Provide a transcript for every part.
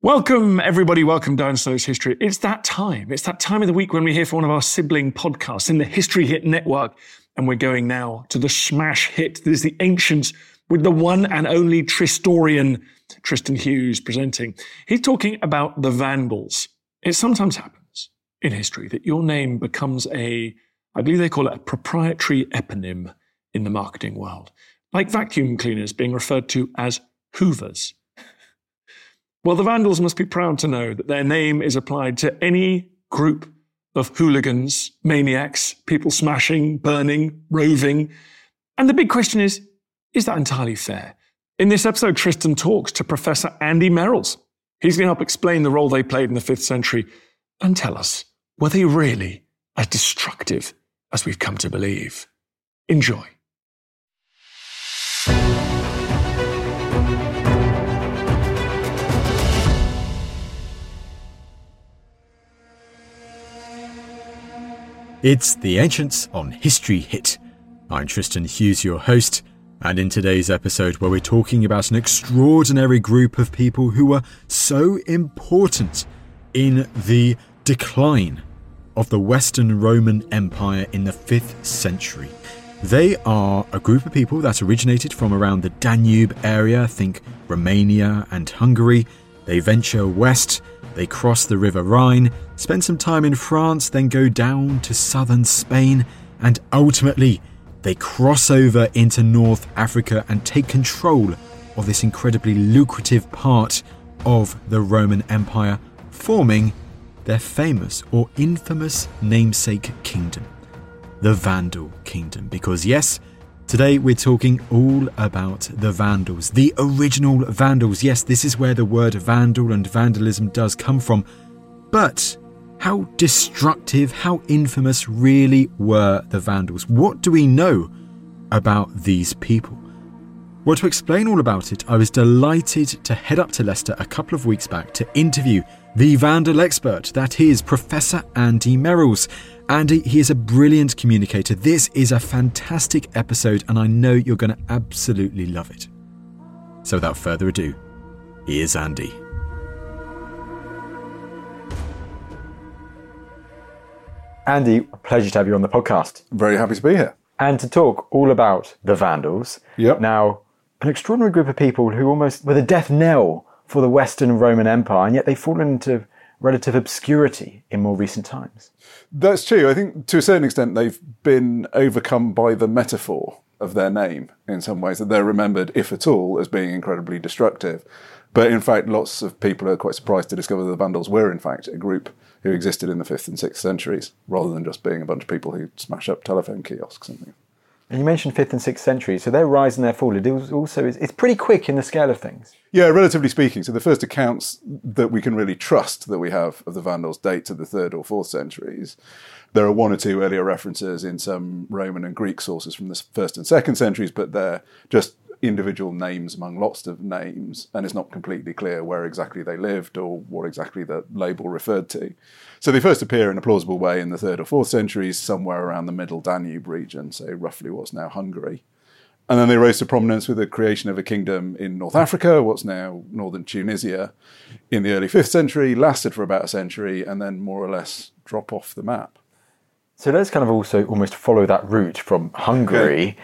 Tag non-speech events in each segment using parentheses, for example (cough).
Welcome, everybody. Welcome Dan Snow's History. It's that time. It's that time of the week when we're here for one of our sibling podcasts in the History Hit Network. And we're going now to the smash hit that is the Ancients with the one and only Tristorian, Tristan Hughes, presenting. He's talking about the Vandals. It sometimes happens in history that your name becomes a, I believe they call it a proprietary eponym in the marketing world, like vacuum cleaners being referred to as Hoovers. Well, the Vandals must be proud to know that their name is applied to any group of hooligans, maniacs, people smashing, burning, roving. And the big question is is that entirely fair? In this episode, Tristan talks to Professor Andy Merrills. He's going to help explain the role they played in the 5th century and tell us were they really as destructive as we've come to believe? Enjoy. It's The Ancients on History Hit. I'm Tristan Hughes, your host, and in today's episode, where we're talking about an extraordinary group of people who were so important in the decline of the Western Roman Empire in the 5th century. They are a group of people that originated from around the Danube area, think Romania and Hungary. They venture west, they cross the River Rhine, spend some time in France, then go down to southern Spain, and ultimately they cross over into North Africa and take control of this incredibly lucrative part of the Roman Empire, forming their famous or infamous namesake kingdom, the Vandal Kingdom. Because, yes, today we're talking all about the Vandals, the original Vandals. Yes, this is where the word Vandal and vandalism does come from. But how destructive, how infamous really were the Vandals? What do we know about these people? Well, to explain all about it, I was delighted to head up to Leicester a couple of weeks back to interview the Vandal expert, that is Professor Andy Merrills. Andy, he is a brilliant communicator. This is a fantastic episode, and I know you're going to absolutely love it. So, without further ado, here's Andy. Andy, pleasure to have you on the podcast Very happy to be here. and to talk all about the Vandals. Yep. Now, an extraordinary group of people who almost were the death knell for the Western Roman Empire, and yet they've fallen into relative obscurity in more recent times. That's true. I think to a certain extent they've been overcome by the metaphor of their name in some ways, that they're remembered, if at all, as being incredibly destructive. But in fact, lots of people are quite surprised to discover that the Vandals were, in fact, a group who existed in the 5th and 6th centuries, rather than just being a bunch of people who smash up telephone kiosks and things. And you mentioned 5th and 6th century, so their rise and their fall, it is also is, it's pretty quick in the scale of things. Yeah, relatively speaking. So the first accounts that we can really trust that we have of the Vandals date to the third or fourth centuries. There are one or two earlier references in some Roman and Greek sources from the first and second centuries, but they're just individual names among lots of names, and it's not completely clear where exactly they lived or what exactly the label referred to. So they first appear in a plausible way in the third or fourth centuries, somewhere around the middle Danube region, so roughly what's now Hungary. And then they rose to prominence with the creation of a kingdom in North Africa, what's now northern Tunisia, in the early 5th century, lasted for about a century, and then more or less drop off the map. So let's kind of also almost follow that route from Hungary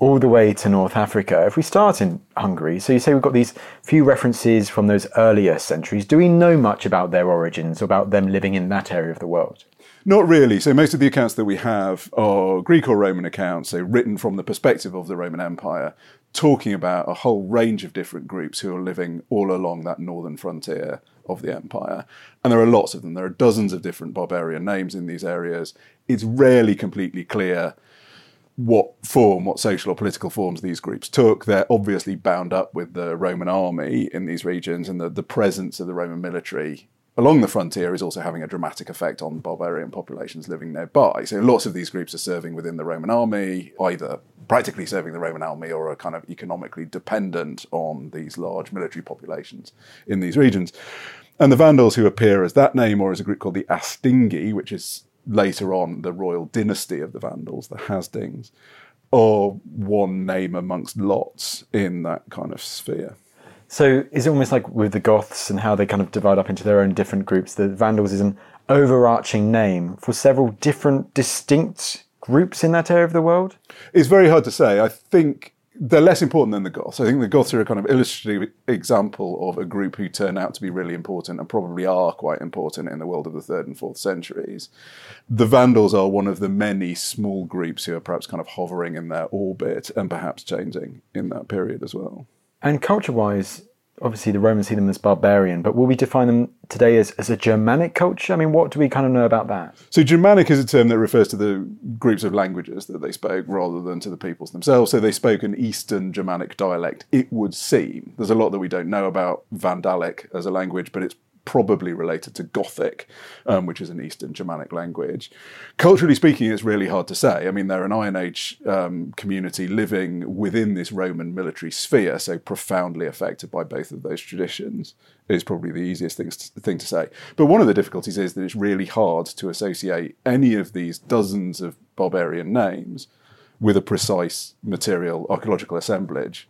all the way to North Africa. If we start in Hungary, so you say we've got these few references from those earlier centuries. Do we know much about their origins, about them living in that area of the world? Not really. So most of the accounts that we have are Greek or Roman accounts, so written from the perspective of the Roman Empire, talking about a whole range of different groups who are living all along that northern frontier of the empire. And there are lots of them. There are dozens of different barbarian names in these areas. It's rarely completely clear what form, what social or political forms these groups took. They're obviously bound up with the Roman army in these regions, and the, the presence of the Roman military along the frontier is also having a dramatic effect on barbarian populations living nearby. So lots of these groups are serving within the Roman army, either practically serving the Roman army or are kind of economically dependent on these large military populations in these regions. And the Vandals, who appear as that name or as a group called the Astingi, which is later on the royal dynasty of the Vandals, the Hasdings, are one name amongst lots in that kind of sphere. So is it almost like with the Goths and how they kind of divide up into their own different groups? The Vandals is an overarching name for several different distinct groups in that area of the world? It's very hard to say. I think they're less important than the Goths. I think the Goths are a kind of illustrative example of a group who turn out to be really important and probably are quite important in the world of the third and fourth centuries. The Vandals are one of the many small groups who are perhaps kind of hovering in their orbit and perhaps changing in that period as well. And culture wise, obviously the Romans see them as barbarian, but will we define them today as, as a Germanic culture? I mean, what do we kind of know about that? So, Germanic is a term that refers to the groups of languages that they spoke rather than to the peoples themselves. So, they spoke an Eastern Germanic dialect, it would seem. There's a lot that we don't know about Vandalic as a language, but it's probably related to Gothic, um, which is an Eastern Germanic language. Culturally speaking, it's really hard to say. I mean, they're an Iron Age um, community living within this Roman military sphere, so profoundly affected by both of those traditions is probably the easiest thing, thing to say. But one of the difficulties is that it's really hard to associate any of these dozens of barbarian names with a precise material archaeological assemblage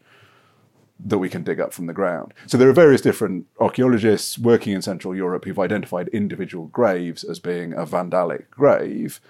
that we can dig up from the ground. So there are various different archaeologists working in Central Europe who've identified individual graves as being a Vandalic grave,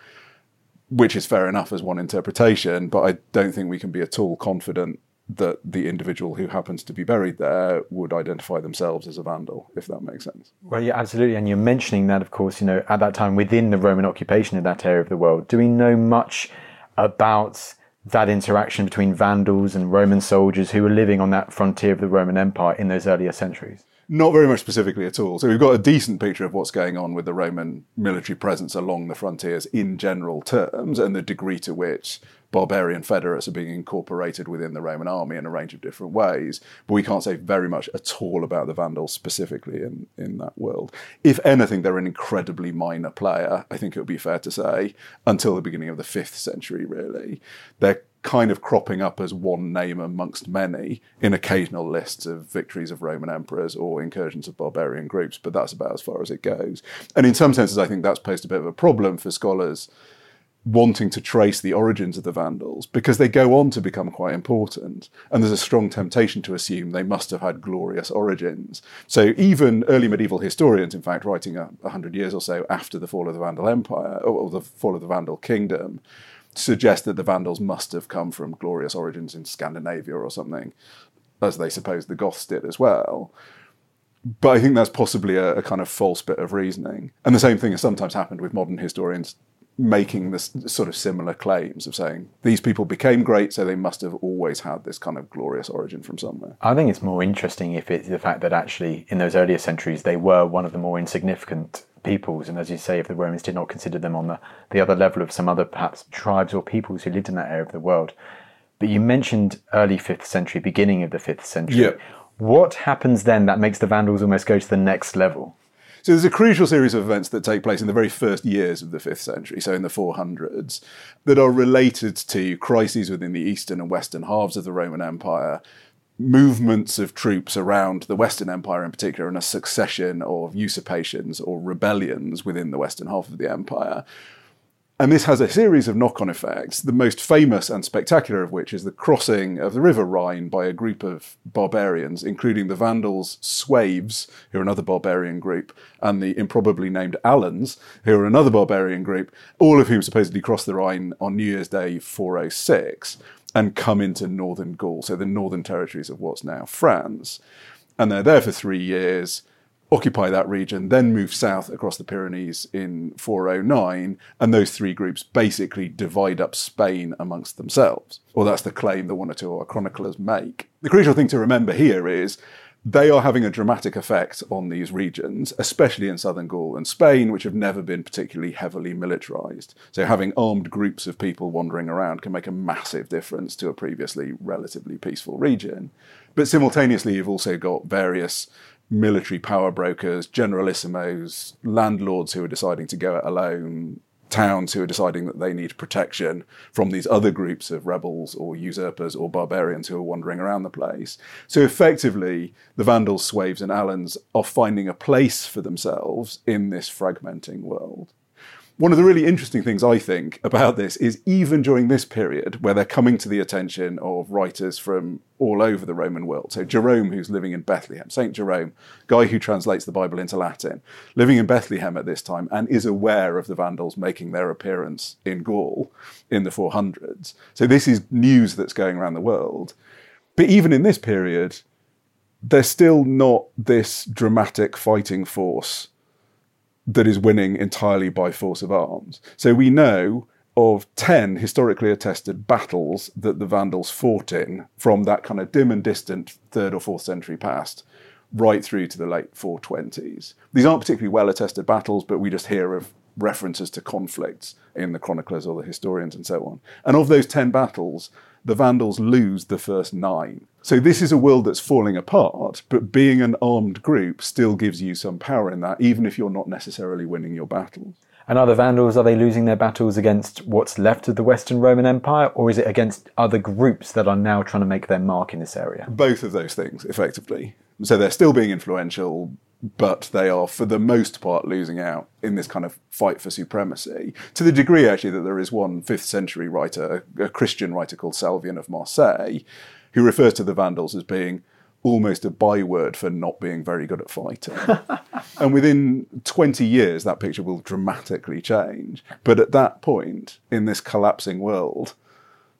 which is fair enough as one interpretation, but I don't think we can be at all confident that the individual who happens to be buried there would identify themselves as a Vandal, if that makes sense. Well, yeah, absolutely. And you're mentioning that, of course, you know, at that time within the Roman occupation of that area of the world. Do we know much about that interaction between Vandals and Roman soldiers who were living on that frontier of the Roman Empire in those earlier centuries? Not very much specifically at all. So we've got a decent picture of what's going on with the Roman military presence along the frontiers in general terms and the degree to which barbarian federates are being incorporated within the Roman army in a range of different ways. But we can't say very much at all about the Vandals specifically in, in that world. If anything, they're an incredibly minor player, I think it would be fair to say, until the beginning of the fifth century, really. They're kind of cropping up as one name amongst many in occasional lists of victories of Roman emperors or incursions of barbarian groups, but that's about as far as it goes. And in some senses, I think that's posed a bit of a problem for scholars wanting to trace the origins of the Vandals because they go on to become quite important. And there's a strong temptation to assume they must have had glorious origins. So even early medieval historians, in fact, writing a, hundred years or so after the fall of the Vandal Empire or the fall of the Vandal Kingdom, suggest that the Vandals must have come from glorious origins in Scandinavia or something, as they suppose the Goths did as well. But I think that's possibly a, a kind of false bit of reasoning. And the same thing has sometimes happened with modern historians making this sort of similar claims of saying these people became great, so they must have always had this kind of glorious origin from somewhere. I think it's more interesting if it's the fact that actually in those earlier centuries they were one of the more insignificant peoples, and as you say, if the Romans did not consider them on the, the other level of some other perhaps tribes or peoples who lived in that area of the world. But you mentioned early fifth century, beginning of the fifth century. Yeah. What happens then that makes the Vandals almost go to the next level? So there's a crucial series of events that take place in the very first years of the fifth century, so in the 400s, that are related to crises within the eastern and western halves of the Roman Empire, movements of troops around the Western Empire in particular, and a succession of usurpations or rebellions within the western half of the empire, and this has a series of knock on effects, the most famous and spectacular of which is the crossing of the River Rhine by a group of barbarians, including the Vandals, Sueves, who are another barbarian group, and the improbably named Alans, who are another barbarian group, all of whom supposedly crossed the Rhine on New Year's Day 406 and come into northern Gaul, so the northern territories of what's now France. And they're there for three years occupy that region, then move south across the Pyrenees in 409, and those three groups basically divide up Spain amongst themselves. Or that's the claim that one or two of our chroniclers make. The crucial thing to remember here is they are having a dramatic effect on these regions, especially in southern Gaul and Spain, which have never been particularly heavily militarized. So, having armed groups of people wandering around can make a massive difference to a previously relatively peaceful region. But simultaneously, you've also got various military power brokers, generalissimos, landlords who are deciding to go it alone, towns who are deciding that they need protection from these other groups of rebels or usurpers or barbarians who are wandering around the place. So effectively, the Vandals, Sueves, and Alans are finding a place for themselves in this fragmenting world one of the really interesting things I think about this is even during this period where they're coming to the attention of writers from all over the Roman world. So Jerome, who's living in Bethlehem, Saint Jerome, guy who translates the Bible into Latin, living in Bethlehem at this time and is aware of the Vandals making their appearance in Gaul in the 400s. So this is news that's going around the world. But even in this period, they're still not this dramatic fighting force that is winning entirely by force of arms. So we know of 10 historically attested battles that the Vandals fought in from that kind of dim and distant third or fourth century past right through to the late 420s. These aren't particularly well attested battles, but we just hear of references to conflicts in the chroniclers or the historians and so on. And of those 10 battles, the Vandals lose the first nine. So this is a world that's falling apart, but being an armed group still gives you some power in that, even if you're not necessarily winning your battles. And are the Vandals, are they losing their battles against what's left of the Western Roman Empire, or is it against other groups that are now trying to make their mark in this area? Both of those things, effectively. So they're still being influential, but they are, for the most part, losing out in this kind of fight for supremacy. To the degree, actually, that there is one fifth century writer, a Christian writer called Salvian of Marseille, who refers to the Vandals as being almost a byword for not being very good at fighting. (laughs) and within 20 years, that picture will dramatically change. But at that point, in this collapsing world,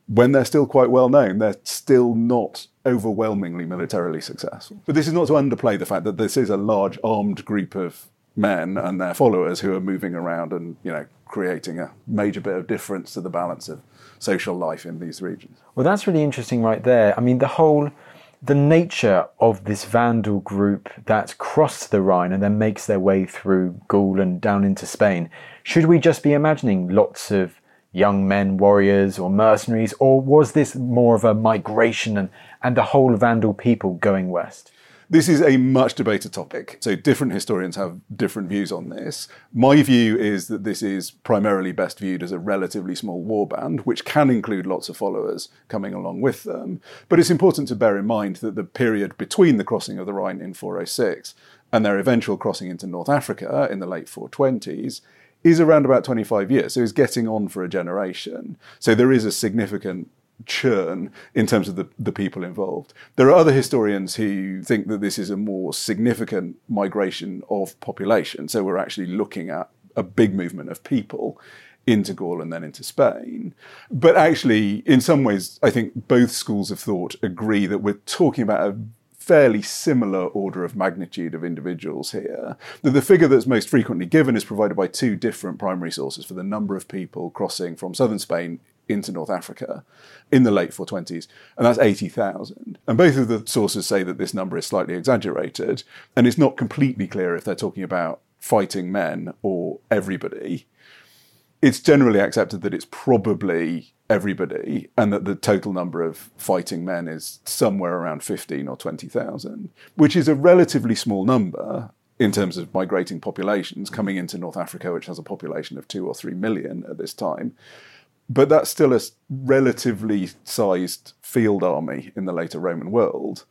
when they're still quite well known, they're still not overwhelmingly militarily successful. But this is not to underplay the fact that this is a large armed group of men and their followers who are moving around and, you know, creating a major bit of difference to the balance of social life in these regions. Well, that's really interesting right there. I mean, the whole the nature of this Vandal group that crossed the Rhine and then makes their way through Gaul and down into Spain. Should we just be imagining lots of young men, warriors, or mercenaries, or was this more of a migration and, and the whole Vandal people going west? This is a much debated topic. So, different historians have different views on this. My view is that this is primarily best viewed as a relatively small warband, which can include lots of followers coming along with them. But it's important to bear in mind that the period between the crossing of the Rhine in 406 and their eventual crossing into North Africa in the late 420s is around about 25 years. So, it's getting on for a generation. So, there is a significant churn in terms of the, the people involved. There are other historians who think that this is a more significant migration of population. So we're actually looking at a big movement of people into Gaul and then into Spain. But actually, in some ways, I think both schools of thought agree that we're talking about a fairly similar order of magnitude of individuals here. The, the, figure that's most frequently given is provided by two different primary sources for the number of people crossing from southern Spain into North Africa in the late 420s, and that's 80,000. And both of the sources say that this number is slightly exaggerated, and it's not completely clear if they're talking about fighting men or everybody. It's generally accepted that it's probably everybody, and that the total number of fighting men is somewhere around 15 or 20,000, which is a relatively small number in terms of migrating populations coming into North Africa, which has a population of two or three million at this time but that's still a relatively sized field army in the later Roman world.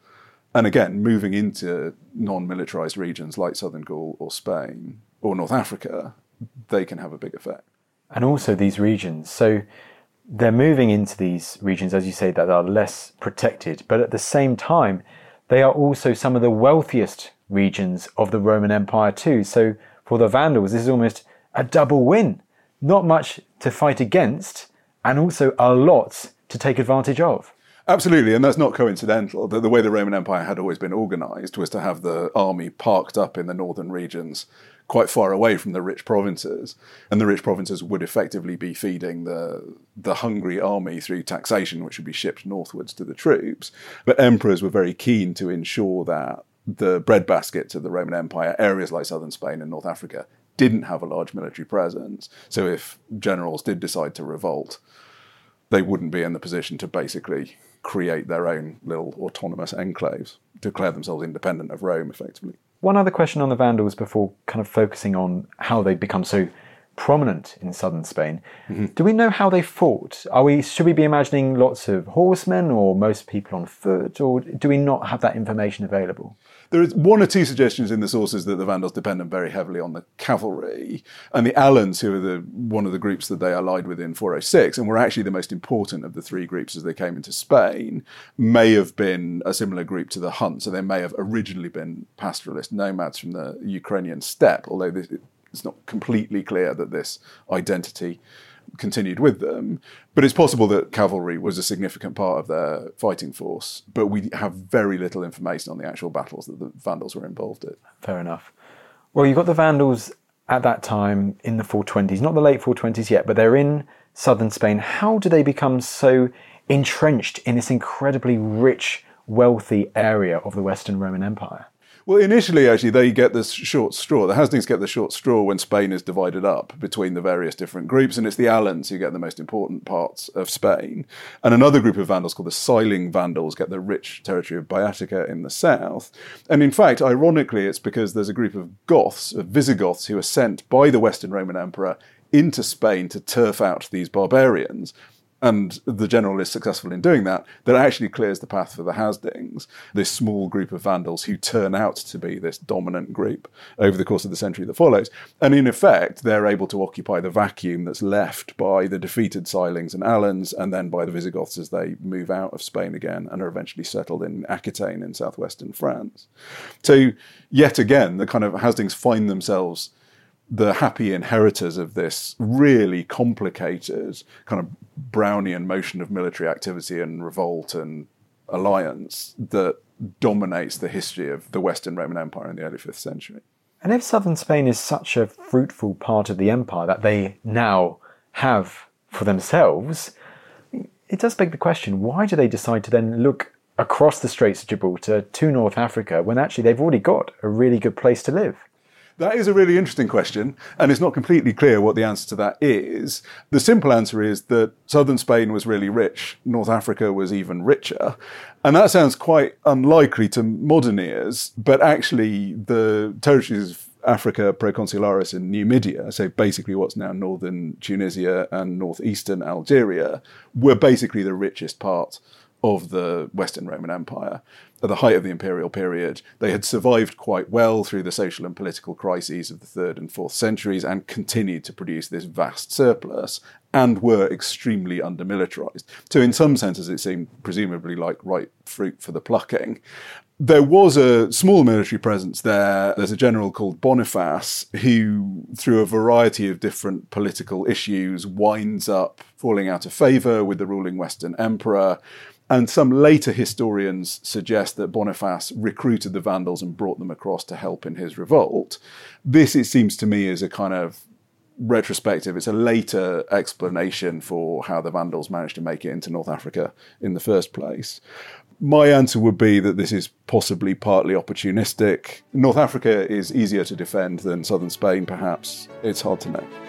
And again, moving into non militarized regions like southern Gaul or Spain or North Africa, they can have a big effect. And also these regions. So they're moving into these regions, as you say, that are less protected, but at the same time, they are also some of the wealthiest regions of the Roman Empire, too. So for the Vandals, this is almost a double win. Not much to fight against, and also a lot to take advantage of. Absolutely, and that's not coincidental. The, the, way the Roman Empire had always been organized was to have the army parked up in the northern regions, quite far away from the rich provinces, and the rich provinces would effectively be feeding the the hungry army through taxation, which would be shipped northwards to the troops. But emperors were very keen to ensure that the breadbasket of the Roman Empire, areas like southern Spain and North Africa, didn't have a large military presence. So if generals did decide to revolt, they wouldn't be in the position to basically create their own little autonomous enclaves, declare themselves independent of Rome effectively. One other question on the Vandals before kind of focusing on how they become so prominent in southern Spain. Mm-hmm. Do we know how they fought? Are we should we be imagining lots of horsemen or most people on foot, or do we not have that information available? There is one or two suggestions in the sources that the Vandals depended very heavily on the cavalry, and the Alans, who are the one of the groups that they allied with in 406, and were actually the most important of the three groups as they came into Spain, may have been a similar group to the Huns. So they may have originally been pastoralist nomads from the Ukrainian steppe, although this, it's not completely clear that this identity continued with them. But it's possible that cavalry was a significant part of their fighting force. But we have very little information on the actual battles that the Vandals were involved in. Fair enough. Well, you've got the Vandals at that time in the 420s, not the late 420s yet, but they're in southern Spain. How do they become so entrenched in this incredibly rich, wealthy area of the Western Roman Empire? Well, initially, actually, they get this short straw. The Hasdings get the short straw when Spain is divided up between the various different groups, and it's the Alans who get the most important parts of Spain. And another group of Vandals called the Siling Vandals get the rich territory of Baetica in the south. And in fact, ironically, it's because there's a group of Goths, of Visigoths, who are sent by the Western Roman Emperor into Spain to turf out these barbarians and the general is successful in doing that, that actually clears the path for the Hasdings, this small group of Vandals who turn out to be this dominant group over the course of the century that follows. And in effect, they're able to occupy the vacuum that's left by the defeated Silings and Alans, and then by the Visigoths as they move out of Spain again and are eventually settled in Aquitaine in southwestern France. So, yet again, the kind of Hasdings find themselves the happy inheritors of this really complicated kind of Brownian motion of military activity and revolt and alliance that dominates the history of the Western Roman Empire in the early 5th century. And if southern Spain is such a fruitful part of the empire that they now have for themselves, it does beg the question why do they decide to then look across the Straits of Gibraltar to North Africa when actually they've already got a really good place to live? That is a really interesting question, and it's not completely clear what the answer to that is. The simple answer is that southern Spain was really rich, North Africa was even richer. And that sounds quite unlikely to modern ears, but actually, the territories of Africa Proconsularis and Numidia, so basically what's now northern Tunisia and northeastern Algeria, were basically the richest part of the Western Roman Empire at the height of the imperial period. They had survived quite well through the social and political crises of the third and fourth centuries and continued to produce this vast surplus and were extremely undermilitarized. So, in some senses, it seemed presumably like ripe fruit for the plucking. There was a small military presence there. There's a general called Boniface who, through a variety of different political issues, winds up falling out of favor with the ruling Western emperor and some later historians suggest that Boniface recruited the Vandals and brought them across to help in his revolt. This, it seems to me, is a kind of retrospective. It's a later explanation for how the Vandals managed to make it into North Africa in the first place. My answer would be that this is possibly partly opportunistic. North Africa is easier to defend than southern Spain, perhaps. It's hard to know.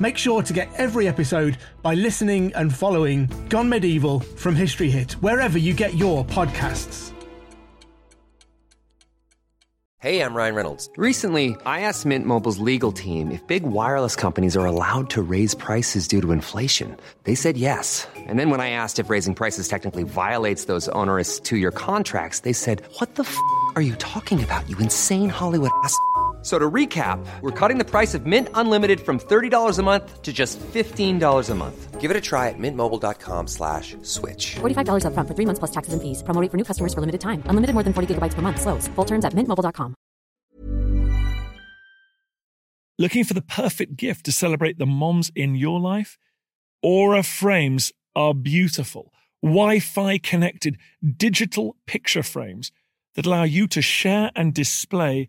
Make sure to get every episode by listening and following Gone Medieval from History Hit, wherever you get your podcasts. Hey, I'm Ryan Reynolds. Recently, I asked Mint Mobile's legal team if big wireless companies are allowed to raise prices due to inflation. They said yes. And then when I asked if raising prices technically violates those onerous two year contracts, they said, What the f are you talking about, you insane Hollywood ass? So to recap, we're cutting the price of Mint Unlimited from $30 a month to just $15 a month. Give it a try at mintmobile.com slash switch. $45 upfront for three months plus taxes and fees. Promo for new customers for limited time. Unlimited more than 40 gigabytes per month. Slows. Full terms at mintmobile.com. Looking for the perfect gift to celebrate the moms in your life? Aura frames are beautiful, Wi Fi connected digital picture frames that allow you to share and display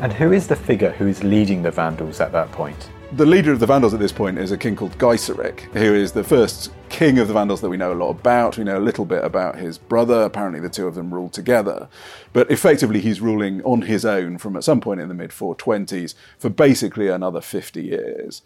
And who is the figure who is leading the Vandals at that point? The leader of the Vandals at this point is a king called Gaiseric, who is the first king of the Vandals that we know a lot about. We know a little bit about his brother. Apparently, the two of them ruled together. But effectively, he's ruling on his own from at some point in the mid 420s for basically another 50 years.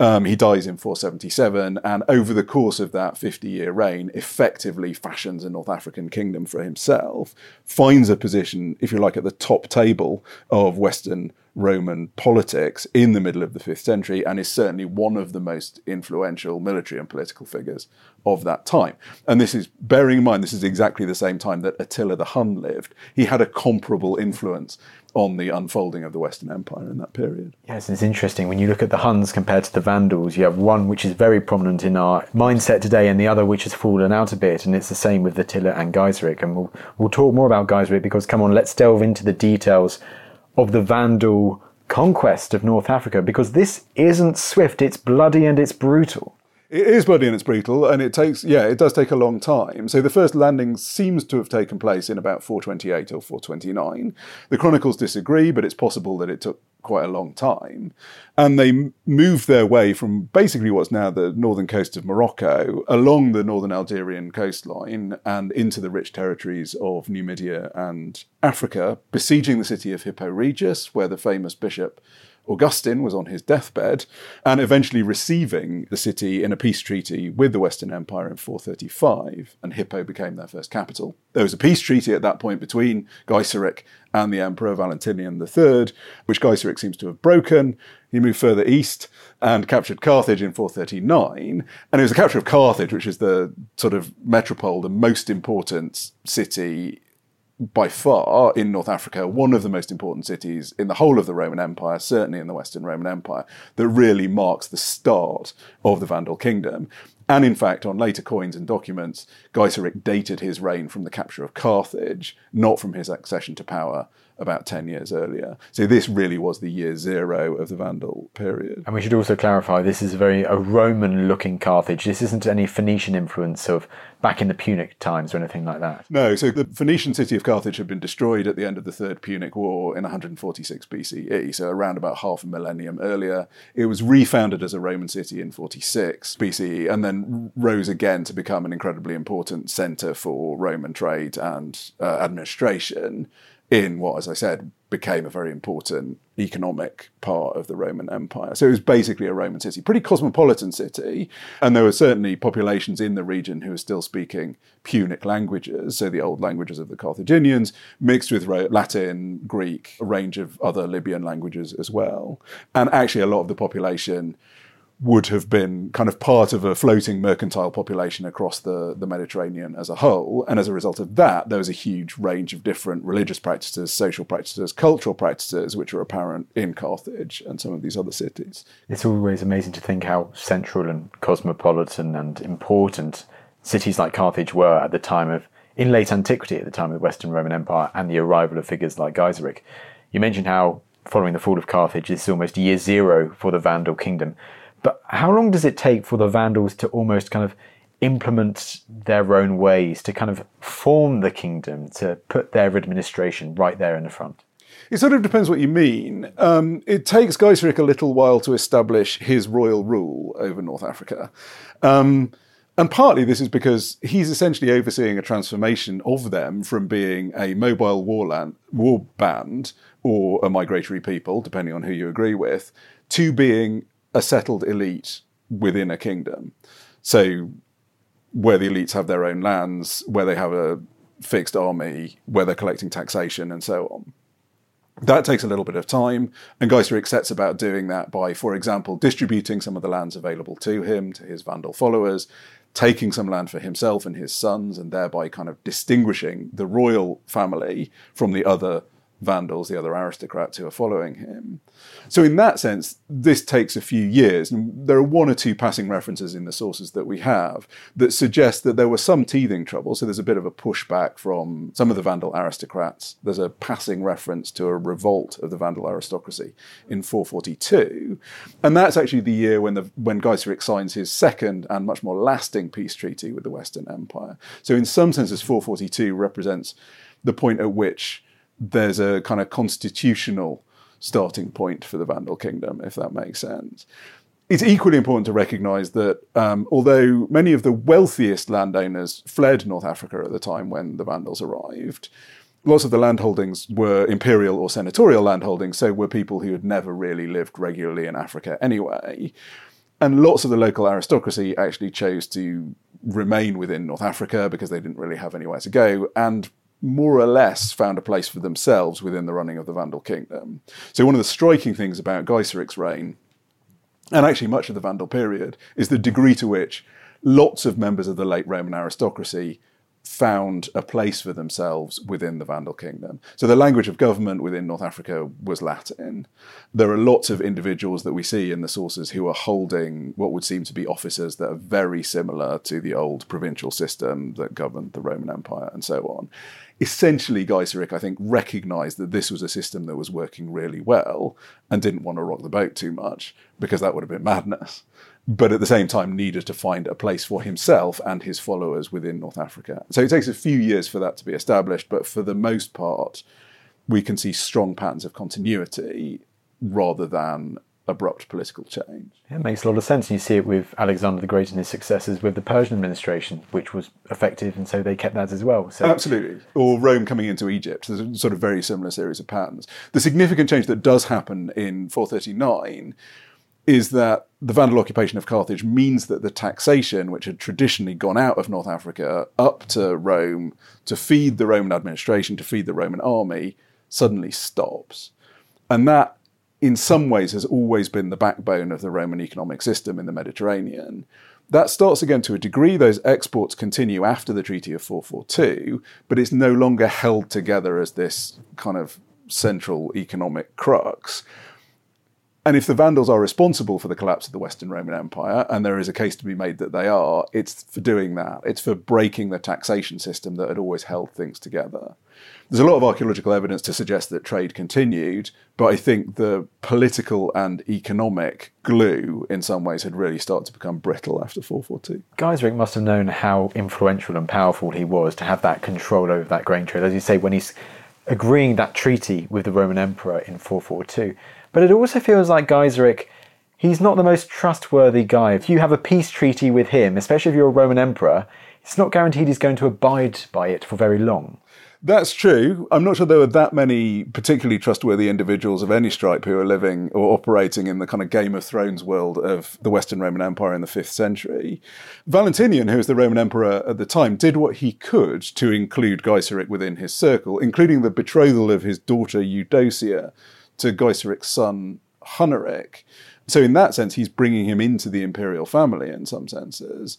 Um, he dies in 477, and over the course of that 50 year reign, effectively fashions a North African kingdom for himself, finds a position, if you like, at the top table of Western Roman politics in the middle of the fifth century, and is certainly one of the most influential military and political figures of that time. And this is bearing in mind, this is exactly the same time that Attila the Hun lived. He had a comparable influence on the unfolding of the Western Empire in that period. Yes, it's interesting. When you look at the Huns compared to the Vandals, you have one which is very prominent in our mindset today and the other which has fallen out a bit. And it's the same with Attila and Gaiseric. And we'll, we'll talk more about Gaiseric because, come on, let's delve into the details of the Vandal conquest of North Africa because this isn't swift, it's bloody and it's brutal. It is bloody and it's brutal, and it takes, yeah, it does take a long time. So the first landing seems to have taken place in about 428 or 429. The chronicles disagree, but it's possible that it took quite a long time. And they moved their way from basically what's now the northern coast of Morocco along the northern Algerian coastline and into the rich territories of Numidia and Africa, besieging the city of Hippo Regius, where the famous bishop Augustine was on his deathbed, and eventually receiving the city in a peace treaty with the Western Empire in 435, and Hippo became their first capital. There was a peace treaty at that point between Gaiseric and the Emperor Valentinian III, which Gaiseric seems to have broken. He moved further east and captured Carthage in 439. And it was the capture of Carthage, which is the sort of metropole, the most important city by far in North Africa, one of the most important cities in the whole of the Roman Empire, certainly in the Western Roman Empire, that really marks the start of the Vandal kingdom. And in fact, on later coins and documents, Gaiseric dated his reign from the capture of Carthage, not from his accession to power about 10 years earlier. So this really was the year zero of the Vandal period. And we should also clarify this is a very a Roman looking Carthage. This isn't any Phoenician influence of back in the Punic times or anything like that. No, so the Phoenician city of Carthage had been destroyed at the end of the Third Punic War in 146 BCE, so around about half a millennium earlier. It was refounded as a Roman city in 46 BCE and then rose again to become an incredibly important centre for Roman trade and uh, administration in what, as I said, became a very important economic part of the Roman Empire. So it was basically a Roman city, pretty cosmopolitan city, and there were certainly populations in the region who were still speaking Punic languages, so the old languages of the Carthaginians, mixed with Latin, Greek, a range of other Libyan languages as well. And actually, a lot of the population would have been kind of part of a floating mercantile population across the, the Mediterranean as a whole. And as a result of that, there was a huge range of different religious practices, social practices, cultural practices, which are apparent in Carthage and some of these other cities. It's always amazing to think how central and cosmopolitan and important cities like Carthage were at the time of in late antiquity at the time of the Western Roman Empire and the arrival of figures like Gaiseric. You mentioned how following the fall of Carthage, this is almost year zero for the Vandal kingdom. But how long does it take for the Vandals to almost kind of implement their own ways, to kind of form the kingdom, to put their administration right there in the front? It sort of depends what you mean. Um, it takes Gaiseric a little while to establish his royal rule over North Africa. Um, and partly this is because he's essentially overseeing a transformation of them from being a mobile war, land, war band or a migratory people, depending on who you agree with, to being a settled elite within a kingdom. So, where the elites have their own lands, where they have a fixed army, where they're collecting taxation, and so on. That takes a little bit of time, and Gaiseric sets about doing that by, for example, distributing some of the lands available to him, to his Vandal followers, taking some land for himself and his sons, and thereby kind of distinguishing the royal family from the other Vandals, the other aristocrats who are following him. So, in that sense, this takes a few years. And there are one or two passing references in the sources that we have that suggest that there was some teething trouble. So, there's a bit of a pushback from some of the Vandal aristocrats. There's a passing reference to a revolt of the Vandal aristocracy in 442. And that's actually the year when, the, when Gaiseric signs his second and much more lasting peace treaty with the Western Empire. So, in some senses, 442 represents the point at which there's a kind of constitutional starting point for the Vandal kingdom, if that makes sense. It's equally important to recognize that um, although many of the wealthiest landowners fled North Africa at the time when the Vandals arrived, lots of the landholdings were imperial or senatorial landholdings, so were people who had never really lived regularly in Africa anyway. And lots of the local aristocracy actually chose to remain within North Africa because they didn't really have anywhere to go. And more or less found a place for themselves within the running of the Vandal kingdom. So, one of the striking things about Gaiseric's reign, and actually much of the Vandal period, is the degree to which lots of members of the late Roman aristocracy found a place for themselves within the Vandal kingdom. So the language of government within North Africa was Latin. There are lots of individuals that we see in the sources who are holding what would seem to be offices that are very similar to the old provincial system that governed the Roman Empire and so on essentially Gaiseric, I think, recognized that this was a system that was working really well and didn't want to rock the boat too much because that would have been madness. But at the same time, needed to find a place for himself and his followers within North Africa. So it takes a few years for that to be established, but for the most part, we can see strong patterns of continuity rather than abrupt political change. Yeah, it makes a lot of sense. You see it with Alexander the Great and his successors with the Persian administration, which was effective, and so they kept that as well. So. Absolutely. Or Rome coming into Egypt. There's a sort of very similar series of patterns. The significant change that does happen in 439 is that the Vandal occupation of Carthage means that the taxation, which had traditionally gone out of North Africa up to Rome to feed the Roman administration, to feed the Roman army, suddenly stops. And that in some ways has always been the backbone of the Roman economic system in the Mediterranean. That starts again to a degree. Those exports continue after the Treaty of 442, but it's no longer held together as this kind of central economic crux. And if the Vandals are responsible for the collapse of the Western Roman Empire, and there is a case to be made that they are, it's for doing that. It's for breaking the taxation system that had always held things together. There's a lot of archaeological evidence to suggest that trade continued, but I think the political and economic glue in some ways had really started to become brittle after 442. Gaiseric must have known how influential and powerful he was to have that control over that grain trade. As you say, when he's agreeing that treaty with the Roman Emperor in 442. But it also feels like Gaiseric, he's not the most trustworthy guy. If you have a peace treaty with him, especially if you're a Roman emperor, it's not guaranteed he's going to abide by it for very long. That's true. I'm not sure there were that many particularly trustworthy individuals of any stripe who are living or operating in the kind of Game of Thrones world of the Western Roman Empire in the 5th century. Valentinian, who was the Roman emperor at the time, did what he could to include Gaiseric within his circle, including the betrothal of his daughter Eudocia to Gaiseric's son Huneric. So, in that sense, he's bringing him into the imperial family in some senses.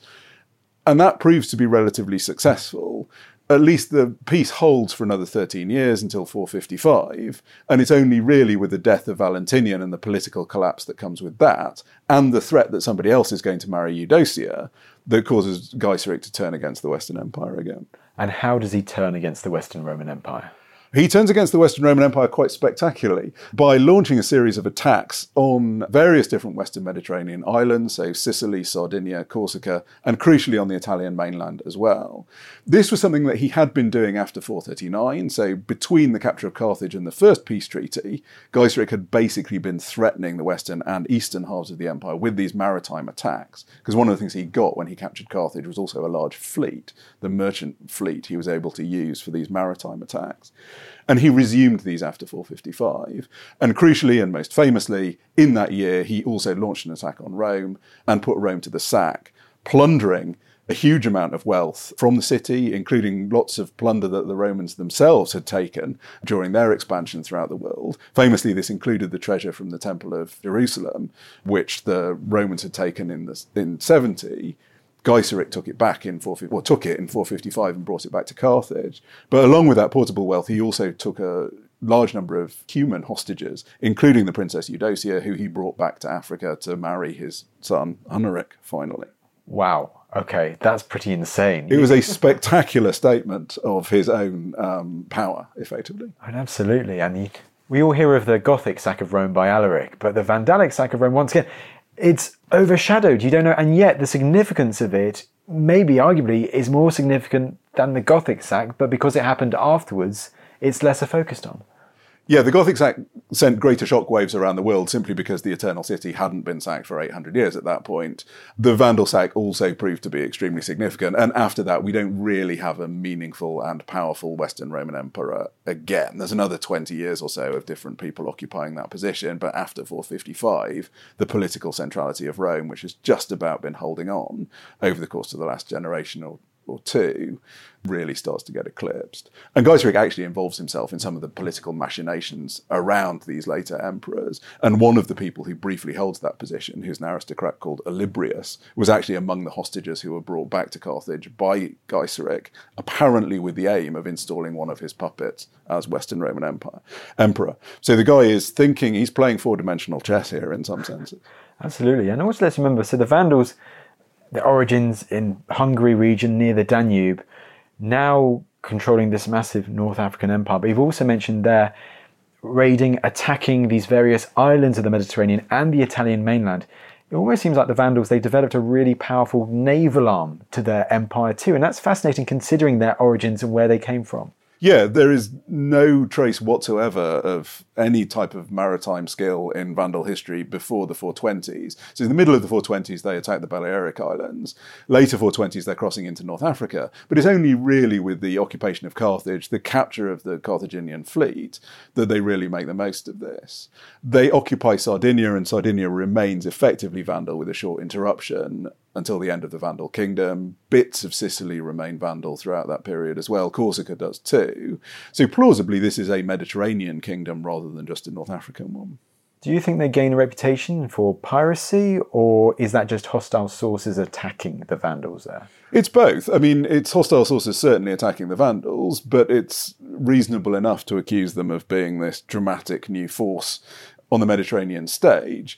And that proves to be relatively successful at least the peace holds for another 13 years until 455. And it's only really with the death of Valentinian and the political collapse that comes with that, and the threat that somebody else is going to marry Eudocia, that causes Gaiseric to turn against the Western Empire again. And how does he turn against the Western Roman Empire? He turns against the Western Roman Empire quite spectacularly by launching a series of attacks on various different Western Mediterranean islands, so Sicily, Sardinia, Corsica, and crucially on the Italian mainland as well. This was something that he had been doing after 439, so between the capture of Carthage and the First Peace Treaty, Gaiseric had basically been threatening the western and eastern halves of the empire with these maritime attacks. Because one of the things he got when he captured Carthage was also a large fleet, the merchant fleet he was able to use for these maritime attacks. And he resumed these after 455. And crucially and most famously, in that year, he also launched an attack on Rome and put Rome to the sack, plundering a huge amount of wealth from the city, including lots of plunder that the Romans themselves had taken during their expansion throughout the world. Famously, this included the treasure from the Temple of Jerusalem, which the Romans had taken in, the, in 70 Gaiseric took it back in 450, well, took it in 455 and brought it back to Carthage. But along with that portable wealth, he also took a large number of human hostages, including the Princess Eudocia, who he brought back to Africa to marry his son, Huneric, finally. Wow. Okay, that's pretty insane. It was a spectacular statement of his own um, power, effectively. And absolutely. And we all hear of the Gothic sack of Rome by Alaric, but the Vandalic sack of Rome, once again, it's overshadowed. You don't know, and yet the significance of it, maybe arguably, is more significant than the Gothic sack, but because it happened afterwards, it's lesser focused on. Yeah, the Gothic sack sent greater shockwaves around the world simply because the Eternal City hadn't been sacked for 800 years at that point. The Vandal sack also proved to be extremely significant, and after that, we don't really have a meaningful and powerful Western Roman Emperor again. There's another 20 years or so of different people occupying that position, but after 455, the political centrality of Rome, which has just about been holding on over the course of the last generation or or two really starts to get eclipsed. And Gaiseric actually involves himself in some of the political machinations around these later emperors. And one of the people who briefly holds that position, who's an aristocrat called Olybrius, was actually among the hostages who were brought back to Carthage by Gaiseric, apparently with the aim of installing one of his puppets as Western Roman Empire emperor. So the guy is thinking he's playing four-dimensional chess here in some senses. Absolutely. And also let's remember, so the Vandals the origins in Hungary region near the Danube, now controlling this massive North African empire. But you've also mentioned there raiding, attacking these various islands of the Mediterranean and the Italian mainland. It almost seems like the Vandals, they developed a really powerful naval arm to their empire too. And that's fascinating considering their origins and where they came from. Yeah, there is no trace whatsoever of any type of maritime skill in Vandal history before the 420s. So, in the middle of the 420s, they attack the Balearic Islands. Later 420s, they're crossing into North Africa. But it's only really with the occupation of Carthage, the capture of the Carthaginian fleet, that they really make the most of this. They occupy Sardinia, and Sardinia remains effectively Vandal with a short interruption until the end of the Vandal kingdom. Bits of Sicily remain Vandal throughout that period as well. Corsica does too. So plausibly, this is a Mediterranean kingdom rather than just a North African one. Do you think they gain a reputation for piracy, or is that just hostile sources attacking the Vandals there? It's both. I mean, it's hostile sources certainly attacking the Vandals, but it's reasonable enough to accuse them of being this dramatic new force on the Mediterranean stage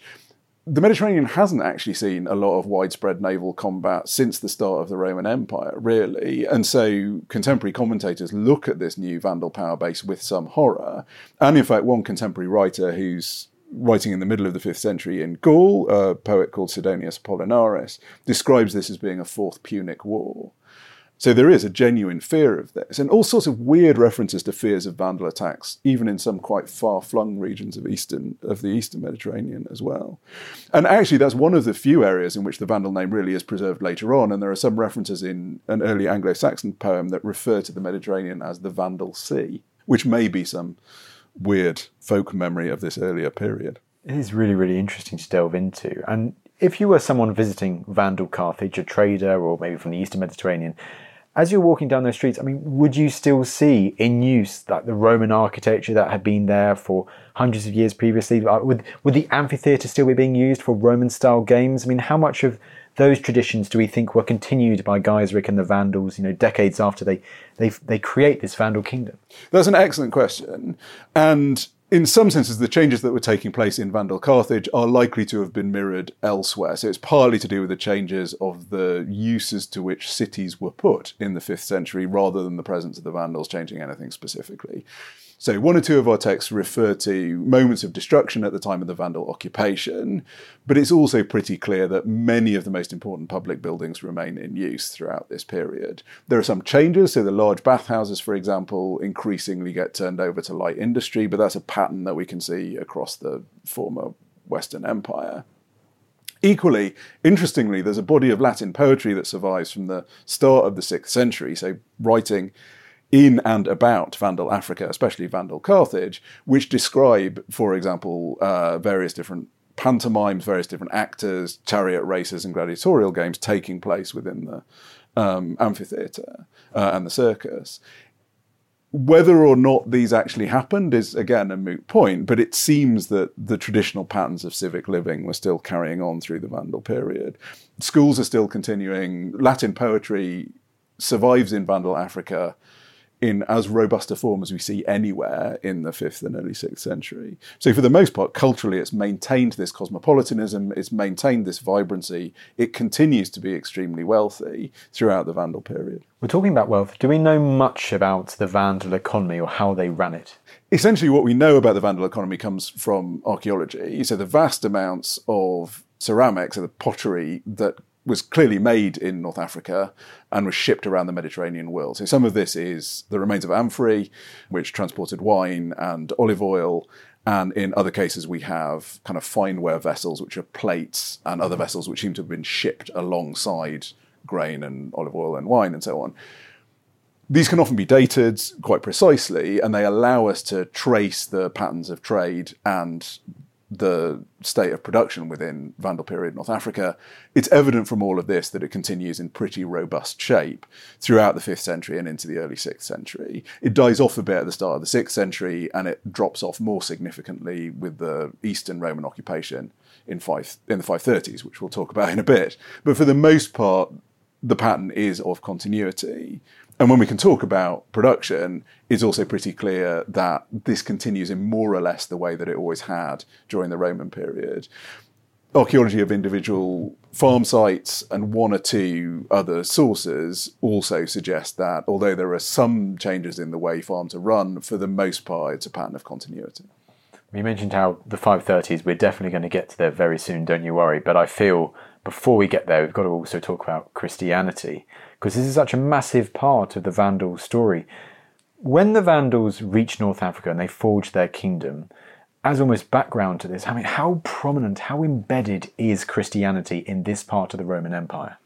the Mediterranean hasn't actually seen a lot of widespread naval combat since the start of the Roman Empire, really. And so contemporary commentators look at this new Vandal power base with some horror. And in fact, one contemporary writer who's writing in the middle of the fifth century in Gaul, a poet called Sidonius Apollinaris, describes this as being a fourth Punic War. So there is a genuine fear of this, and all sorts of weird references to fears of Vandal attacks, even in some quite far-flung regions of eastern of the eastern Mediterranean as well. And actually, that's one of the few areas in which the Vandal name really is preserved later on. And there are some references in an early Anglo-Saxon poem that refer to the Mediterranean as the Vandal Sea, which may be some weird folk memory of this earlier period. It is really, really interesting to delve into. And if you were someone visiting Vandal Carthage, a trader, or maybe from the Eastern Mediterranean, as you're walking down those streets, I mean, would you still see in use like the Roman architecture that had been there for hundreds of years previously? Would would the amphitheatre still be being used for Roman style games? I mean, how much of those traditions do we think were continued by Gaiseric and the Vandals? You know, decades after they they they create this Vandal kingdom. That's an excellent question, and in some senses, the changes that were taking place in Vandal Carthage are likely to have been mirrored elsewhere. So it's partly to do with the changes of the uses to which cities were put in the 5th century rather than the presence of the Vandals changing anything specifically. So, one or two of our texts refer to moments of destruction at the time of the Vandal occupation, but it's also pretty clear that many of the most important public buildings remain in use throughout this period. There are some changes, so the large bathhouses, for example, increasingly get turned over to light industry, but that's a pattern that we can see across the former Western Empire. Equally, interestingly, there's a body of Latin poetry that survives from the start of the 6th century, so writing in and about Vandal Africa, especially Vandal Carthage, which describe, for example, uh, various different pantomimes, various different actors, chariot races, and gladiatorial games taking place within the um, amphitheatre uh, and the circus. Whether or not these actually happened is again a moot point, but it seems that the traditional patterns of civic living were still carrying on through the Vandal period. Schools are still continuing. Latin poetry survives in Vandal Africa in as robust a form as we see anywhere in the fifth and early sixth century. So, for the most part, culturally, it's maintained this cosmopolitanism, it's maintained this vibrancy. It continues to be extremely wealthy throughout the Vandal period. We're talking about wealth. Do we know much about the Vandal economy or how they ran it? Essentially, what we know about the Vandal economy comes from archaeology. So, the vast amounts of ceramics or the pottery that was clearly made in North Africa and was shipped around the Mediterranean world. So some of this is the remains of amphorae, which transported wine and olive oil. And in other cases, we have kind of fineware vessels, which are plates, and other vessels which seem to have been shipped alongside grain and olive oil and wine and so on. These can often be dated quite precisely, and they allow us to trace the patterns of trade and the state of production within Vandal period North Africa, it's evident from all of this that it continues in pretty robust shape throughout the 5th century and into the early 6th century. It dies off a bit at the start of the 6th century and it drops off more significantly with the Eastern Roman occupation in, five, in the 530s, which we'll talk about in a bit. But for the most part, the pattern is of continuity. And when we can talk about production, it's also pretty clear that this continues in more or less the way that it always had during the Roman period. Archaeology of individual farm sites and one or two other sources also suggest that although there are some changes in the way farms are run, for the most part it's a pattern of continuity. You mentioned how the 530s, we're definitely going to get to there very soon, don't you worry. But I feel before we get there, we've got to also talk about Christianity because this is such a massive part of the Vandal story. When the Vandals reach North Africa and they forge their kingdom, as almost background to this, I mean, how prominent, how embedded is Christianity in this part of the Roman Empire?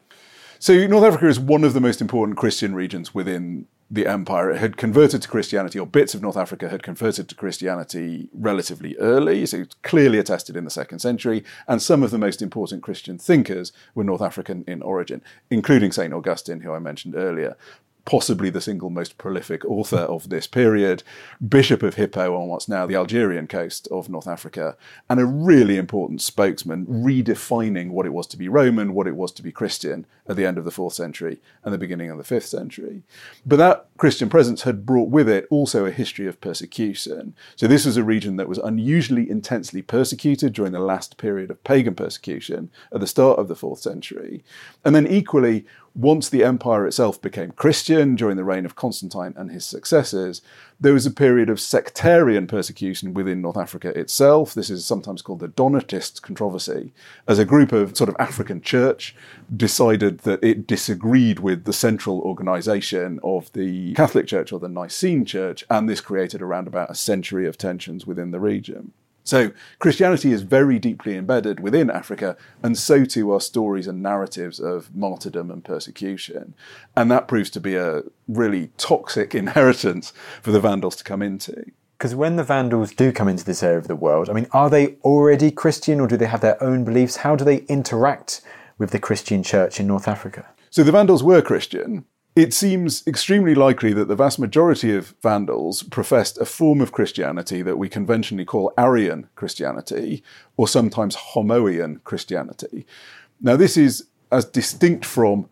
So, North Africa is one of the most important Christian regions within the empire. Had converted to Christianity, or bits of North Africa had converted to Christianity relatively early, so it's clearly attested in the second century. And some of the most important Christian thinkers were North African in origin, including St. Augustine, who I mentioned earlier possibly the single most prolific author of this period, Bishop of Hippo on what's now the Algerian coast of North Africa, and a really important spokesman redefining what it was to be Roman, what it was to be Christian at the end of the fourth century and the beginning of the fifth century. But that Christian presence had brought with it also a history of persecution. So this was a region that was unusually intensely persecuted during the last period of pagan persecution at the start of the fourth century. And then equally, once the empire itself became Christian during the reign of Constantine and his successors, there was a period of sectarian persecution within North Africa itself. This is sometimes called the Donatist controversy, as a group of sort of African church decided that it disagreed with the central organization of the Catholic Church or the Nicene Church, and this created around about a century of tensions within the region. So Christianity is very deeply embedded within Africa, and so too are stories and narratives of martyrdom and persecution. And that proves to be a really toxic (laughs) inheritance for the Vandals to come into. Because when the Vandals do come into this area of the world, I mean, are they already Christian or do they have their own beliefs? How do they interact with the Christian church in North Africa? So the Vandals were Christian, it seems extremely likely that the vast majority of Vandals professed a form of Christianity that we conventionally call Arian Christianity, or sometimes Homoian Christianity. Now, this is as distinct from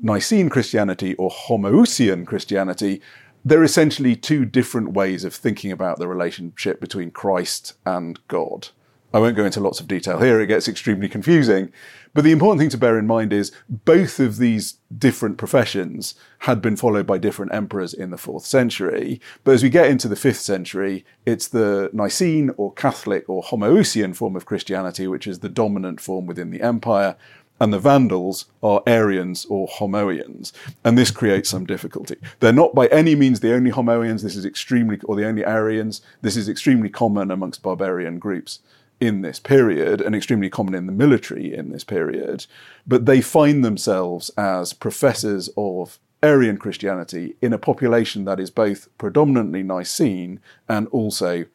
Nicene Christianity or Homoousian Christianity they're essentially two different ways of thinking about the relationship between Christ and God. I won't go into lots of detail here, it gets extremely confusing. But the important thing to bear in mind is both of these different professions had been followed by different emperors in the fourth century. But as we get into the fifth century, it's the Nicene or Catholic or Homoousian form of Christianity, which is the dominant form within the empire. And the Vandals are Arians or Homoians. And this creates some difficulty. They're not by any means the only Homoians. This is extremely, or the only Arians. This is extremely common amongst barbarian groups in this period and extremely common in the military in this period, but they find themselves as professors of Arian Christianity in a population that is both predominantly Nicene and also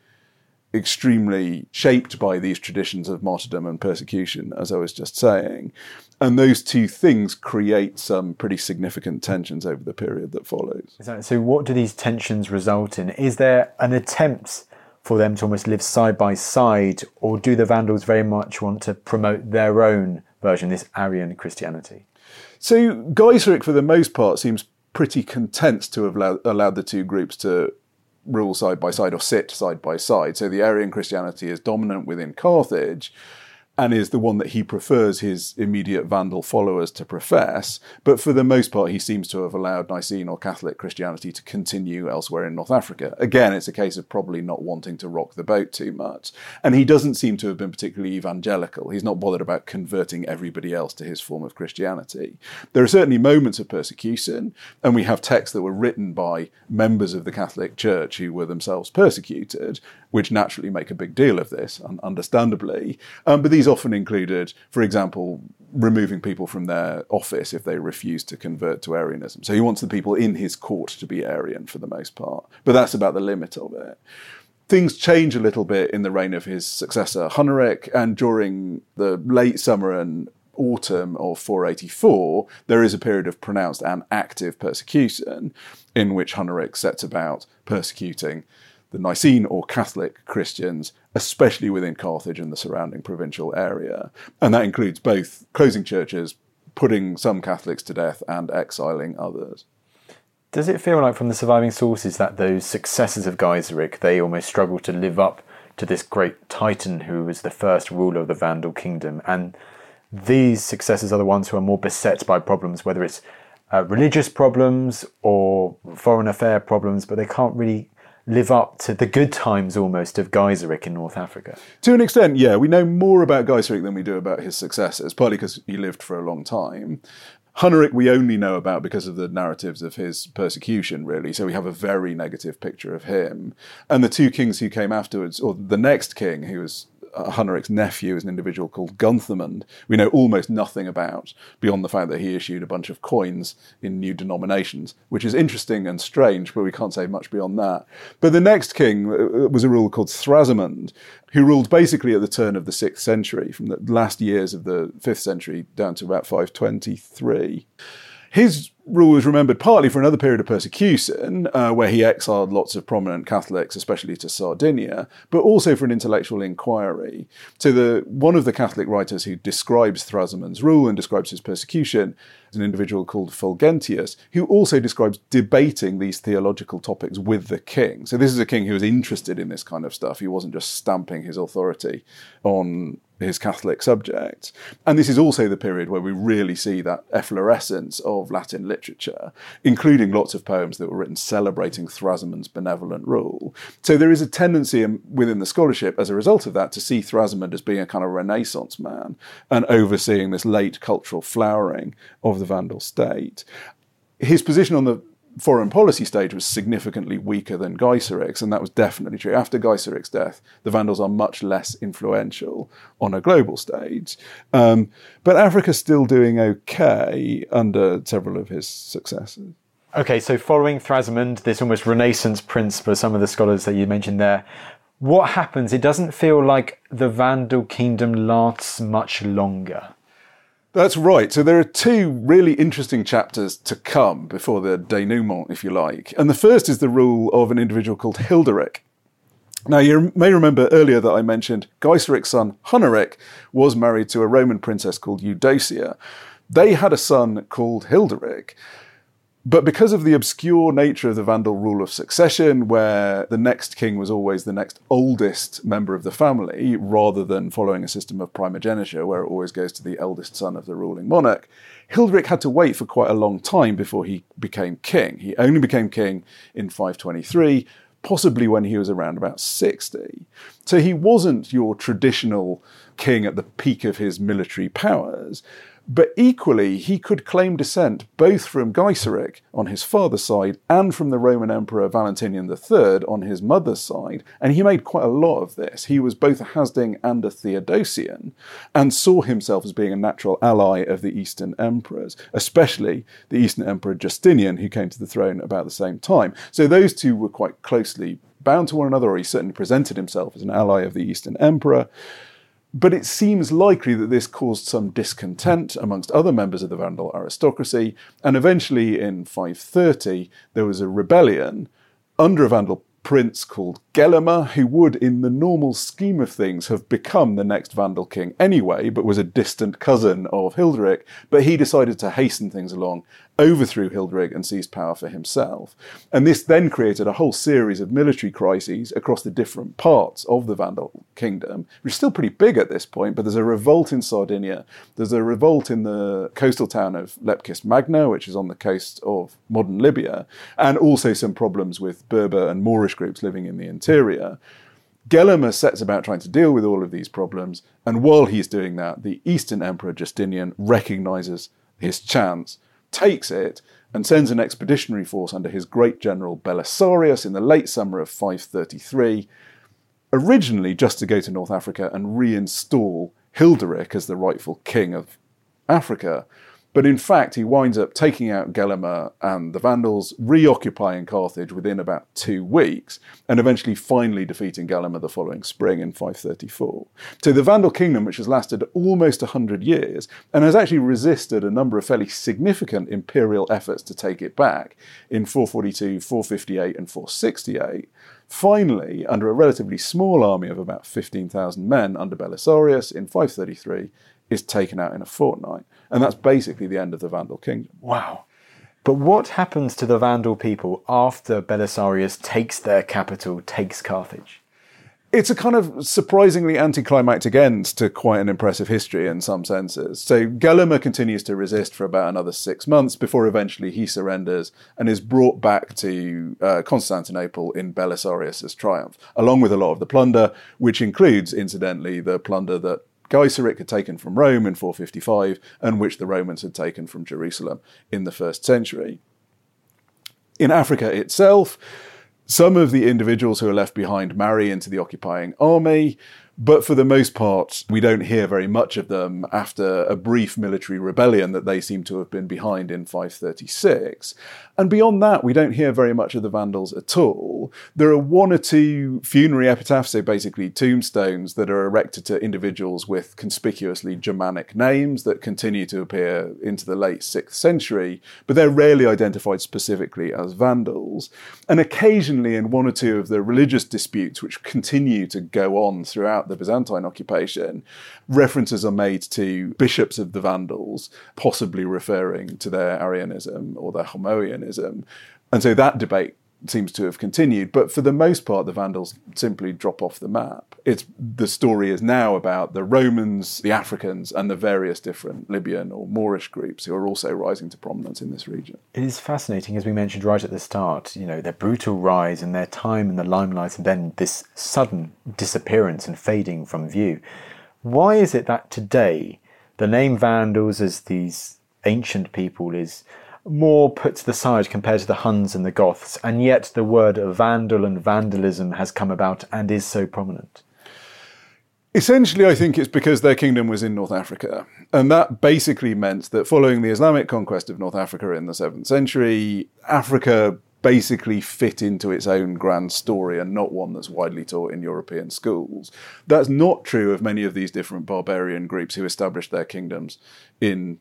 extremely shaped by these traditions of martyrdom and persecution, as I was just saying. And those two things create some pretty significant tensions over the period that follows. So, what do these tensions result in? Is there an attempt for them to almost live side by side, or do the Vandals very much want to promote their own version, this Arian Christianity? So Gaiseric, for the most part, seems pretty content to have allowed, allowed the two groups to rule side by side or sit side by side. So the Arian Christianity is dominant within Carthage, and is the one that he prefers his immediate Vandal followers to profess. But for the most part, he seems to have allowed Nicene or Catholic Christianity to continue elsewhere in North Africa. Again, it's a case of probably not wanting to rock the boat too much. And he doesn't seem to have been particularly evangelical. He's not bothered about converting everybody else to his form of Christianity. There are certainly moments of persecution, and we have texts that were written by members of the Catholic Church who were themselves persecuted, which naturally make a big deal of this, understandably. Um, but these often included, for example, removing people from their office if they refuse to convert to Arianism. So he wants the people in his court to be Arian for the most part. But that's about the limit of it. Things change a little bit in the reign of his successor, Huneric, and during the late summer and autumn of 484, there is a period of pronounced and active persecution in which Huneric sets about persecuting the Nicene or Catholic Christians, especially within Carthage and the surrounding provincial area. And that includes both closing churches, putting some Catholics to death, and exiling others. Does it feel like from the surviving sources that those successors of Gaiseric, they almost struggle to live up to this great titan who was the first ruler of the Vandal kingdom? And these successors are the ones who are more beset by problems, whether it's uh, religious problems or foreign affair problems, but they can't really live up to the good times almost of Gaiseric in North Africa? To an extent, yeah. We know more about Gaiseric than we do about his successors, partly because he lived for a long time. Huneric we only know about because of the narratives of his persecution, really. So we have a very negative picture of him. And the two kings who came afterwards, or the next king, who was Huneric's nephew is an individual called Gunthamund, we know almost nothing about beyond the fact that he issued a bunch of coins in new denominations, which is interesting and strange, but we can't say much beyond that. But the next king uh, was a ruler called Thrasimund, who ruled basically at the turn of the sixth century, from the last years of the fifth century down to about 523. His rule was remembered partly for another period of persecution, uh, where he exiled lots of prominent Catholics, especially to Sardinia, but also for an intellectual inquiry. So, the one of the Catholic writers who describes Thrasimund's rule and describes his persecution is an individual called Fulgentius, who also describes debating these theological topics with the king. So, this is a king who was interested in this kind of stuff. He wasn't just stamping his authority on his Catholic subjects. And this is also the period where we really see that efflorescence of Latin literature, including lots of poems that were written celebrating Thrasimund's benevolent rule. So there is a tendency within the scholarship as a result of that to see Thrasimund as being a kind of Renaissance man and overseeing this late cultural flowering of the Vandal state. His position on the foreign policy stage was significantly weaker than Gaiseric's, and that was definitely true. After Gaiseric's death, the Vandals are much less influential on a global stage. Um, but Africa's still doing okay under several of his successors. Okay, so following Thrasimund, this almost Renaissance prince for some of the scholars that you mentioned there, what happens? It doesn't feel like the Vandal kingdom lasts much longer. That's right. So there are two really interesting chapters to come before the denouement, if you like. And the first is the rule of an individual called Hilderic. Now, you may remember earlier that I mentioned Gaiseric's son, Huneric, was married to a Roman princess called Eudocia. They had a son called Hilderic. But because of the obscure nature of the Vandal rule of succession, where the next king was always the next oldest member of the family, rather than following a system of primogeniture where it always goes to the eldest son of the ruling monarch, Hilderic had to wait for quite a long time before he became king. He only became king in 523, possibly when he was around about 60. So he wasn't your traditional king at the peak of his military powers. But equally, he could claim descent both from Gaiseric on his father's side and from the Roman Emperor Valentinian III on his mother's side, and he made quite a lot of this. He was both a Hasding and a Theodosian, and saw himself as being a natural ally of the Eastern emperors, especially the Eastern Emperor Justinian, who came to the throne about the same time. So those two were quite closely bound to one another, or he certainly presented himself as an ally of the Eastern Emperor. But it seems likely that this caused some discontent amongst other members of the Vandal aristocracy, and eventually in 530 there was a rebellion under a Vandal prince called Gelimer, who would, in the normal scheme of things, have become the next Vandal king anyway, but was a distant cousin of Hilderic. But he decided to hasten things along, overthrew Hilderic, and seized power for himself. And this then created a whole series of military crises across the different parts of the Vandal kingdom, which is still pretty big at this point. But there's a revolt in Sardinia, there's a revolt in the coastal town of Lepcis Magna, which is on the coast of modern Libya, and also some problems with Berber and Moorish groups living in the interior. Gelimer sets about trying to deal with all of these problems, and while he's doing that, the Eastern Emperor Justinian recognizes his chance, takes it, and sends an expeditionary force under his great general Belisarius in the late summer of 533, originally just to go to North Africa and reinstall Hilderic as the rightful king of Africa. But in fact, he winds up taking out Gelimer and the Vandals, reoccupying Carthage within about two weeks, and eventually finally defeating Gelimer the following spring in 534. So the Vandal kingdom, which has lasted almost 100 years and has actually resisted a number of fairly significant imperial efforts to take it back in 442, 458, and 468, finally, under a relatively small army of about 15,000 men under Belisarius in 533, is taken out in a fortnight. And that's basically the end of the Vandal kingdom. Wow. But what happens to the Vandal people after Belisarius takes their capital, takes Carthage? It's a kind of surprisingly anticlimactic end to quite an impressive history in some senses. So Gelimer continues to resist for about another six months before eventually he surrenders and is brought back to uh, Constantinople in Belisarius's triumph, along with a lot of the plunder, which includes, incidentally, the plunder that Gaiseric had taken from Rome in 455 and which the Romans had taken from Jerusalem in the first century. In Africa itself, some of the individuals who are left behind marry into the occupying army. But for the most part, we don't hear very much of them after a brief military rebellion that they seem to have been behind in 536. And beyond that, we don't hear very much of the Vandals at all. There are one or two funerary epitaphs, so basically tombstones, that are erected to individuals with conspicuously Germanic names that continue to appear into the late 6th century, but they're rarely identified specifically as Vandals. And occasionally, in one or two of the religious disputes which continue to go on throughout the Byzantine occupation, references are made to bishops of the Vandals, possibly referring to their Arianism or their Homoianism. And so that debate seems to have continued. But for the most part, the Vandals simply drop off the map. It's the story is now about the Romans, the Africans, and the various different Libyan or Moorish groups who are also rising to prominence in this region. It is fascinating, as we mentioned right at the start. You know, their brutal rise and their time in the limelight, and then this sudden disappearance and fading from view. Why is it that today the name Vandals as these ancient people is more put to the side compared to the Huns and the Goths, and yet the word Vandal and vandalism has come about and is so prominent? Essentially, I think it's because their kingdom was in North Africa. And that basically meant that following the Islamic conquest of North Africa in the 7th century, Africa basically fit into its own grand story and not one that's widely taught in European schools. That's not true of many of these different barbarian groups who established their kingdoms in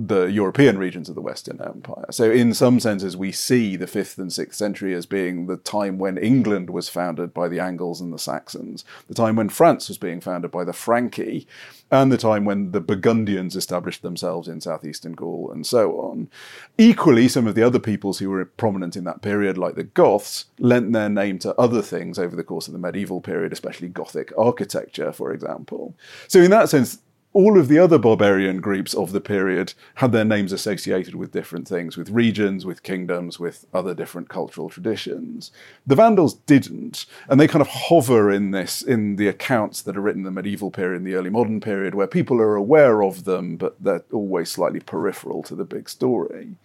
the European regions of the Western Empire. So, in some senses, we see the fifth and sixth century as being the time when England was founded by the Angles and the Saxons, the time when France was being founded by the Franki, and the time when the Burgundians established themselves in southeastern Gaul, and so on. Equally, some of the other peoples who were prominent in that period, like the Goths, lent their name to other things over the course of the medieval period, especially Gothic architecture, for example. So, in that sense, all of the other barbarian groups of the period had their names associated with different things, with regions, with kingdoms, with other different cultural traditions. The Vandals didn't, and they kind of hover in this in the accounts that are written in the medieval period, in the early modern period, where people are aware of them, but they're always slightly peripheral to the big story.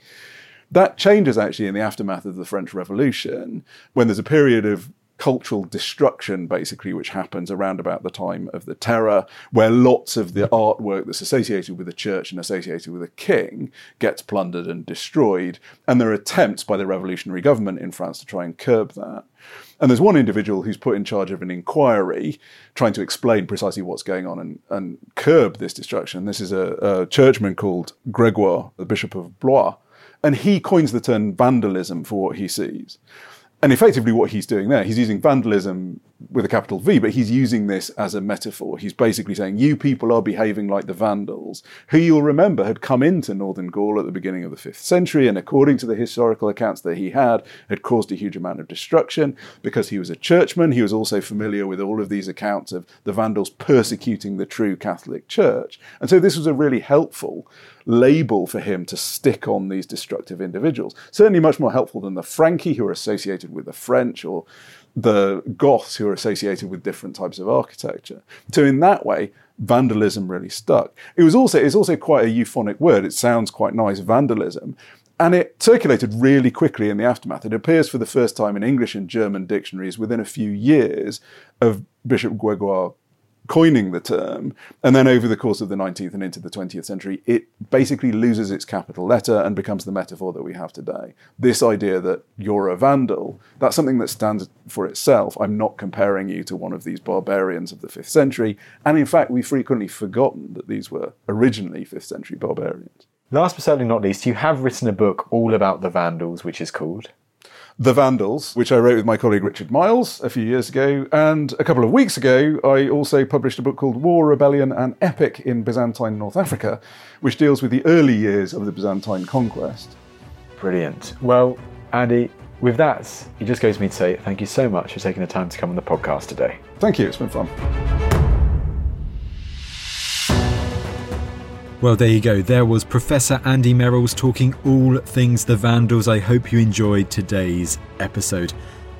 That changes actually in the aftermath of the French Revolution, when there's a period of cultural destruction, basically, which happens around about the time of the Terror, where lots of the artwork that's associated with the church and associated with the king gets plundered and destroyed. And there are attempts by the revolutionary government in France to try and curb that. And there's one individual who's put in charge of an inquiry trying to explain precisely what's going on and, and curb this destruction. This is a, a churchman called Gregoire, the Bishop of Blois. And he coins the term vandalism for what he sees. And effectively, what he's doing there, he's using vandalism with a capital V, but he's using this as a metaphor. He's basically saying, You people are behaving like the Vandals, who you'll remember had come into northern Gaul at the beginning of the 5th century, and according to the historical accounts that he had, had caused a huge amount of destruction. Because he was a churchman, he was also familiar with all of these accounts of the Vandals persecuting the true Catholic Church. And so this was a really helpful label for him to stick on these destructive individuals. Certainly much more helpful than the Franki, who are associated with the French, or the Goths, who are associated with different types of architecture. So in that way, vandalism really stuck. It was also it's also quite a euphonic word. It sounds quite nice, vandalism. And it circulated really quickly in the aftermath. It appears for the first time in English and German dictionaries within a few years of Bishop Gregoire coining the term. And then over the course of the 19th and into the 20th century, it basically loses its capital letter and becomes the metaphor that we have today. This idea that you're a vandal, that's something that stands for itself. I'm not comparing you to one of these barbarians of the 5th century. And in fact, we've frequently forgotten that these were originally 5th century barbarians. Last but certainly not least, you have written a book all about the Vandals, which is called the Vandals, which I wrote with my colleague Richard Miles a few years ago. And a couple of weeks ago, I also published a book called War, Rebellion, and Epic in Byzantine North Africa, which deals with the early years of the Byzantine conquest. Brilliant. Well, Andy, with that, it just goes me to say thank you so much for taking the time to come on the podcast today. Thank you, it's been fun. Well, there you go. There was Professor Andy Merrills talking all things the Vandals. I hope you enjoyed today's episode.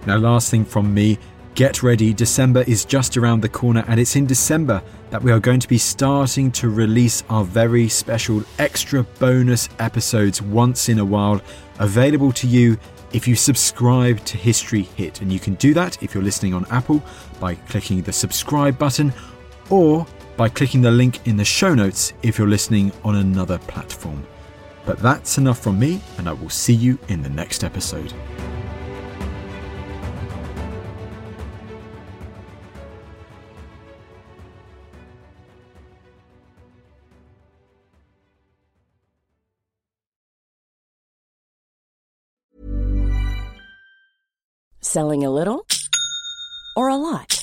Now, last thing from me get ready. December is just around the corner, and it's in December that we are going to be starting to release our very special extra bonus episodes once in a while, available to you if you subscribe to History Hit. And you can do that if you're listening on Apple by clicking the subscribe button or by clicking the link in the show notes if you're listening on another platform. But that's enough from me, and I will see you in the next episode. Selling a little or a lot?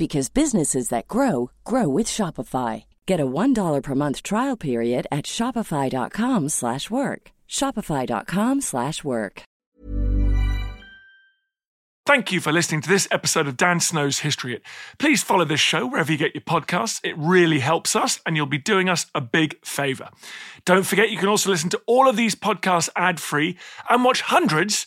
because businesses that grow grow with Shopify. Get a $1 per month trial period at Shopify.com slash work. Shopify.com slash work. Thank you for listening to this episode of Dan Snow's History Hit. Please follow this show wherever you get your podcasts. It really helps us and you'll be doing us a big favor. Don't forget you can also listen to all of these podcasts ad-free and watch hundreds